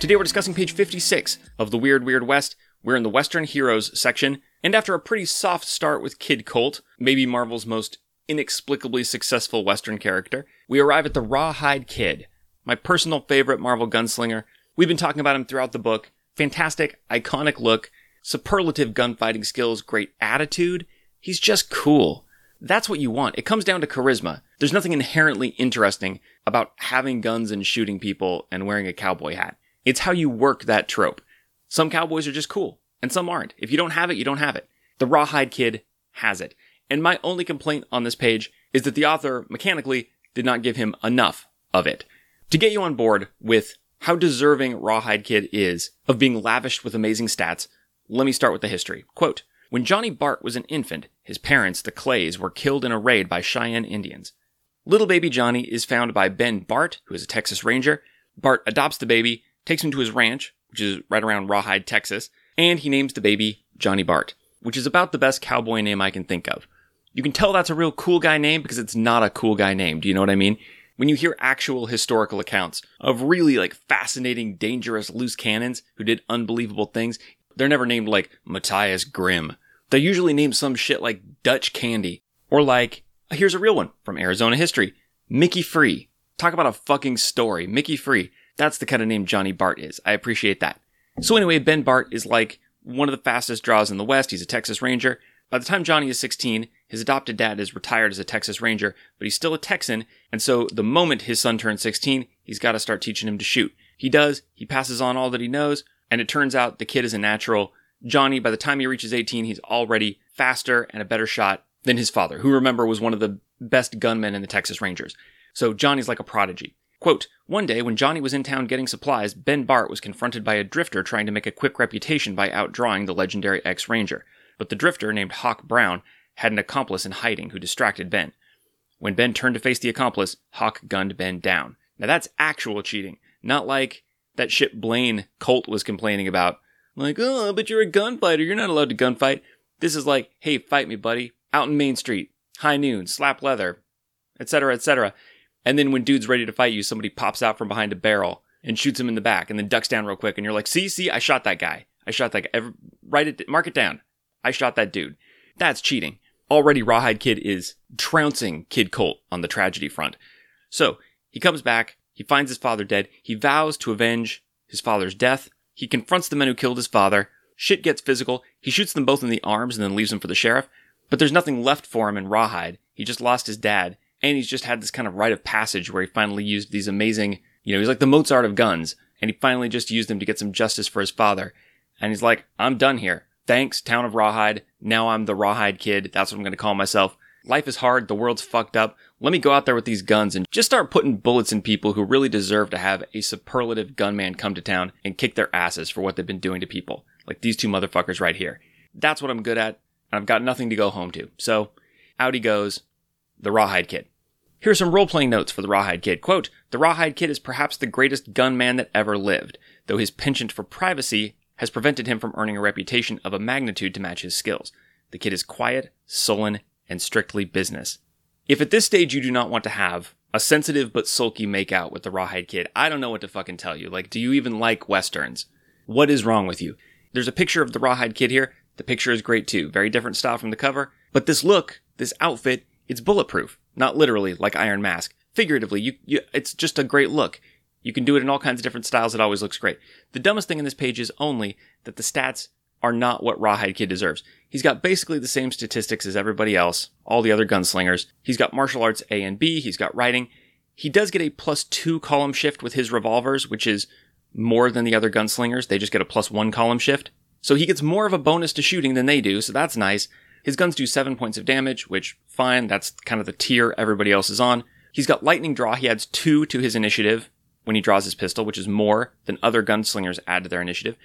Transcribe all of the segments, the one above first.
Today we're discussing page 56 of The Weird Weird West. We're in the Western Heroes section, and after a pretty soft start with Kid Colt, maybe Marvel's most inexplicably successful Western character, we arrive at the Rawhide Kid, my personal favorite Marvel gunslinger. We've been talking about him throughout the book. Fantastic, iconic look, superlative gunfighting skills, great attitude. He's just cool. That's what you want. It comes down to charisma. There's nothing inherently interesting about having guns and shooting people and wearing a cowboy hat. It's how you work that trope. Some cowboys are just cool, and some aren't. If you don't have it, you don't have it. The Rawhide Kid has it. And my only complaint on this page is that the author, mechanically, did not give him enough of it. To get you on board with how deserving Rawhide Kid is of being lavished with amazing stats, let me start with the history. Quote, when Johnny Bart was an infant, his parents, the Clays, were killed in a raid by Cheyenne Indians. Little baby Johnny is found by Ben Bart, who is a Texas Ranger. Bart adopts the baby, takes him to his ranch, which is right around Rawhide, Texas, and he names the baby Johnny Bart, which is about the best cowboy name I can think of. You can tell that's a real cool guy name because it's not a cool guy name. Do you know what I mean? When you hear actual historical accounts of really like fascinating, dangerous loose cannons who did unbelievable things, they're never named like Matthias Grimm. They're usually named some shit like Dutch Candy or like, here's a real one from Arizona history, Mickey Free. Talk about a fucking story. Mickey Free. That's the kind of name Johnny Bart is. I appreciate that. So anyway, Ben Bart is like one of the fastest draws in the West. He's a Texas Ranger. By the time Johnny is 16, his adopted dad is retired as a Texas Ranger, but he's still a Texan, and so the moment his son turns 16, he's got to start teaching him to shoot. He does, he passes on all that he knows, and it turns out the kid is a natural. Johnny, by the time he reaches 18, he's already faster and a better shot than his father, who remember was one of the best gunmen in the Texas Rangers. So Johnny's like a prodigy. Quote, one day when Johnny was in town getting supplies, Ben Bart was confronted by a drifter trying to make a quick reputation by outdrawing the legendary ex-ranger. But the drifter, named Hawk Brown, had an accomplice in hiding who distracted Ben. When Ben turned to face the accomplice, Hawk gunned Ben down. Now that's actual cheating, not like that shit Blaine Colt was complaining about. Like, oh, but you're a gunfighter, you're not allowed to gunfight. This is like, hey, fight me, buddy, out in Main Street, high noon, slap leather, etc., etc. And then when dude's ready to fight you, somebody pops out from behind a barrel and shoots him in the back and then ducks down real quick. And you're like, see, see, I shot that guy. I shot that guy. Write it, mark it down. I shot that dude. That's cheating. Already Rawhide Kid is trouncing Kid Colt on the tragedy front. So he comes back. He finds his father dead. He vows to avenge his father's death. He confronts the men who killed his father. Shit gets physical. He shoots them both in the arms and then leaves them for the sheriff. But there's nothing left for him in Rawhide. He just lost his dad and he's just had this kind of rite of passage where he finally used these amazing, you know, he's like the Mozart of guns, and he finally just used them to get some justice for his father. And he's like, I'm done here. Thanks, town of Rawhide. Now I'm the Rawhide kid. That's what I'm going to call myself. Life is hard. The world's fucked up. Let me go out there with these guns and just start putting bullets in people who really deserve to have a superlative gunman come to town and kick their asses for what they've been doing to people. Like these two motherfuckers right here. That's what I'm good at. And I've got nothing to go home to. So out he goes, the Rawhide kid. Here are some role playing notes for the Rawhide Kid. Quote, The Rawhide Kid is perhaps the greatest gunman that ever lived, though his penchant for privacy has prevented him from earning a reputation of a magnitude to match his skills. The kid is quiet, sullen, and strictly business. If at this stage you do not want to have a sensitive but sulky makeout with the Rawhide Kid, I don't know what to fucking tell you. Like, do you even like westerns? What is wrong with you? There's a picture of the Rawhide Kid here. The picture is great too. Very different style from the cover. But this look, this outfit, it's bulletproof. Not literally like Iron Mask. Figuratively, you, you, it's just a great look. You can do it in all kinds of different styles. It always looks great. The dumbest thing in this page is only that the stats are not what Rawhide Kid deserves. He's got basically the same statistics as everybody else, all the other gunslingers. He's got martial arts A and B. He's got writing. He does get a plus two column shift with his revolvers, which is more than the other gunslingers. They just get a plus one column shift. So he gets more of a bonus to shooting than they do, so that's nice. His guns do 7 points of damage, which, fine, that's kind of the tier everybody else is on. He's got lightning draw, he adds 2 to his initiative, when he draws his pistol, which is more than other gunslingers add to their initiative.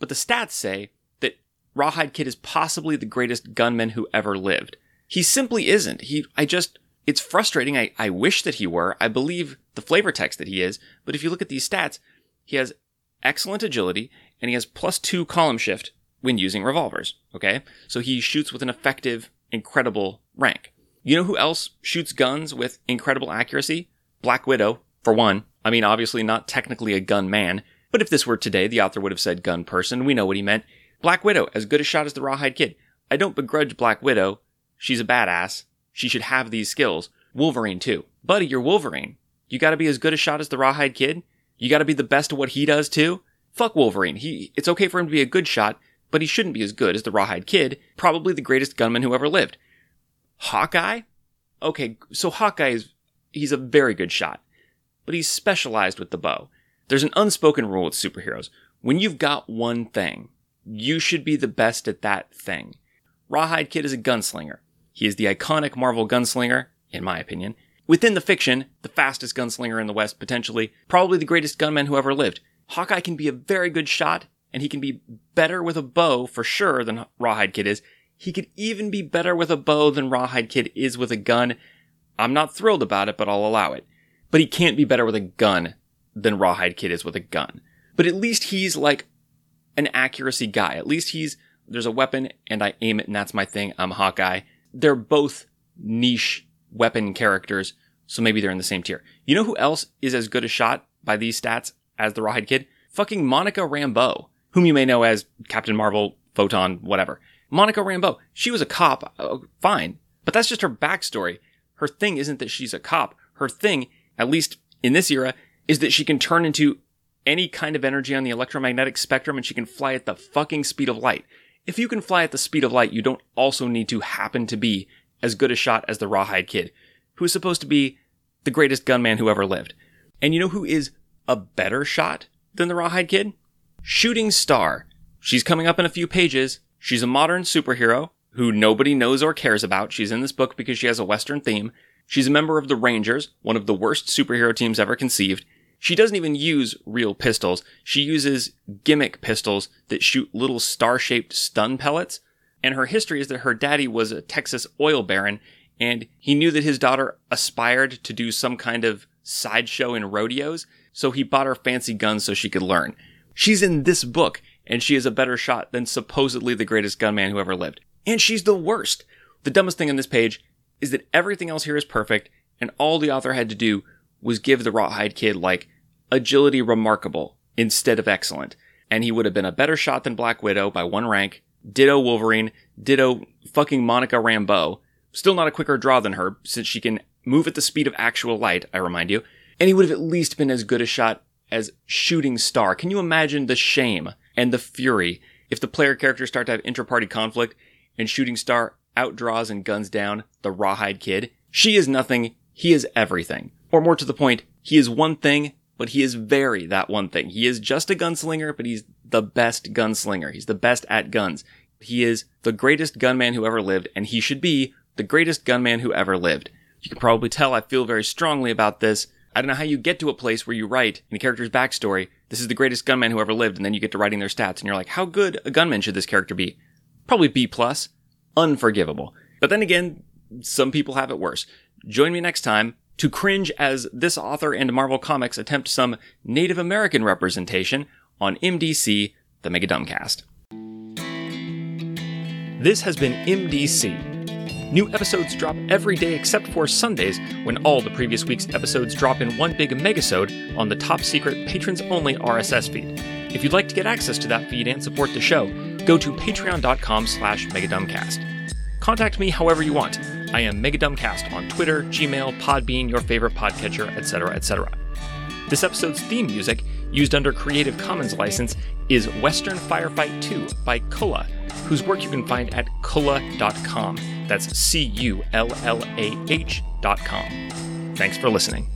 But the stats say that Rawhide Kid is possibly the greatest gunman who ever lived. He simply isn't. He, I just, it's frustrating. I, I wish that he were. I believe the flavor text that he is. But if you look at these stats, he has excellent agility and he has plus two column shift when using revolvers. Okay. So he shoots with an effective, incredible rank. You know who else shoots guns with incredible accuracy? Black Widow, for one. I mean, obviously not technically a gun man, but if this were today, the author would have said gun person. We know what he meant. Black Widow, as good a shot as the Rawhide Kid. I don't begrudge Black Widow. She's a badass. She should have these skills. Wolverine, too. Buddy, you're Wolverine. You gotta be as good a shot as the Rawhide Kid. You gotta be the best at what he does, too. Fuck Wolverine. He, it's okay for him to be a good shot, but he shouldn't be as good as the Rawhide Kid, probably the greatest gunman who ever lived. Hawkeye? Okay, so Hawkeye is, he's a very good shot, but he's specialized with the bow. There's an unspoken rule with superheroes. When you've got one thing, you should be the best at that thing. Rawhide Kid is a gunslinger. He is the iconic Marvel gunslinger, in my opinion. Within the fiction, the fastest gunslinger in the West, potentially, probably the greatest gunman who ever lived. Hawkeye can be a very good shot, and he can be better with a bow for sure than Rawhide Kid is. He could even be better with a bow than Rawhide Kid is with a gun. I'm not thrilled about it, but I'll allow it. But he can't be better with a gun than Rawhide Kid is with a gun. But at least he's like an accuracy guy. At least he's, there's a weapon and I aim it and that's my thing. I'm Hawkeye. They're both niche weapon characters, so maybe they're in the same tier. You know who else is as good a shot by these stats as the Rawhide Kid? Fucking Monica Rambeau, whom you may know as Captain Marvel, Photon, whatever. Monica Rambeau, she was a cop, uh, fine, but that's just her backstory. Her thing isn't that she's a cop. Her thing, at least in this era, is that she can turn into any kind of energy on the electromagnetic spectrum and she can fly at the fucking speed of light. If you can fly at the speed of light, you don't also need to happen to be as good a shot as the Rawhide Kid, who is supposed to be the greatest gunman who ever lived. And you know who is a better shot than the Rawhide Kid? Shooting Star. She's coming up in a few pages. She's a modern superhero who nobody knows or cares about. She's in this book because she has a Western theme. She's a member of the Rangers, one of the worst superhero teams ever conceived. She doesn't even use real pistols. She uses gimmick pistols that shoot little star shaped stun pellets. And her history is that her daddy was a Texas oil baron and he knew that his daughter aspired to do some kind of sideshow in rodeos, so he bought her fancy guns so she could learn. She's in this book, and she is a better shot than supposedly the greatest gunman who ever lived. And she's the worst. The dumbest thing on this page is that everything else here is perfect, and all the author had to do was give the Rawhide kid like agility remarkable instead of excellent. And he would have been a better shot than Black Widow by one rank. Ditto Wolverine. Ditto fucking Monica Rambeau. Still not a quicker draw than her, since she can move at the speed of actual light, I remind you. And he would have at least been as good a shot as Shooting Star. Can you imagine the shame and the fury if the player characters start to have intra-party conflict and Shooting Star outdraws and guns down the Rawhide Kid? She is nothing, he is everything. Or more to the point, he is one thing, but he is very that one thing. He is just a gunslinger, but he's the best gunslinger. He's the best at guns. He is the greatest gunman who ever lived, and he should be the greatest gunman who ever lived. You can probably tell I feel very strongly about this. I don't know how you get to a place where you write in a character's backstory, this is the greatest gunman who ever lived, and then you get to writing their stats, and you're like, how good a gunman should this character be? Probably B plus. Unforgivable. But then again, some people have it worse. Join me next time to cringe as this author and Marvel Comics attempt some Native American representation on MDC, the Mega Dumbcast. This has been MDC. New episodes drop every day except for Sundays, when all the previous week's episodes drop in one big megasode on the top secret patrons only RSS feed. If you'd like to get access to that feed and support the show, go to patreon.com slash megadumbcast. Contact me however you want. I am Megadumbcast on Twitter, Gmail, Podbean, your favorite podcatcher, etc., etc. This episode's theme music, used under Creative Commons license, is Western Firefight 2 by Cullah, whose work you can find at cullah.com. That's C U L L A H.com. Thanks for listening.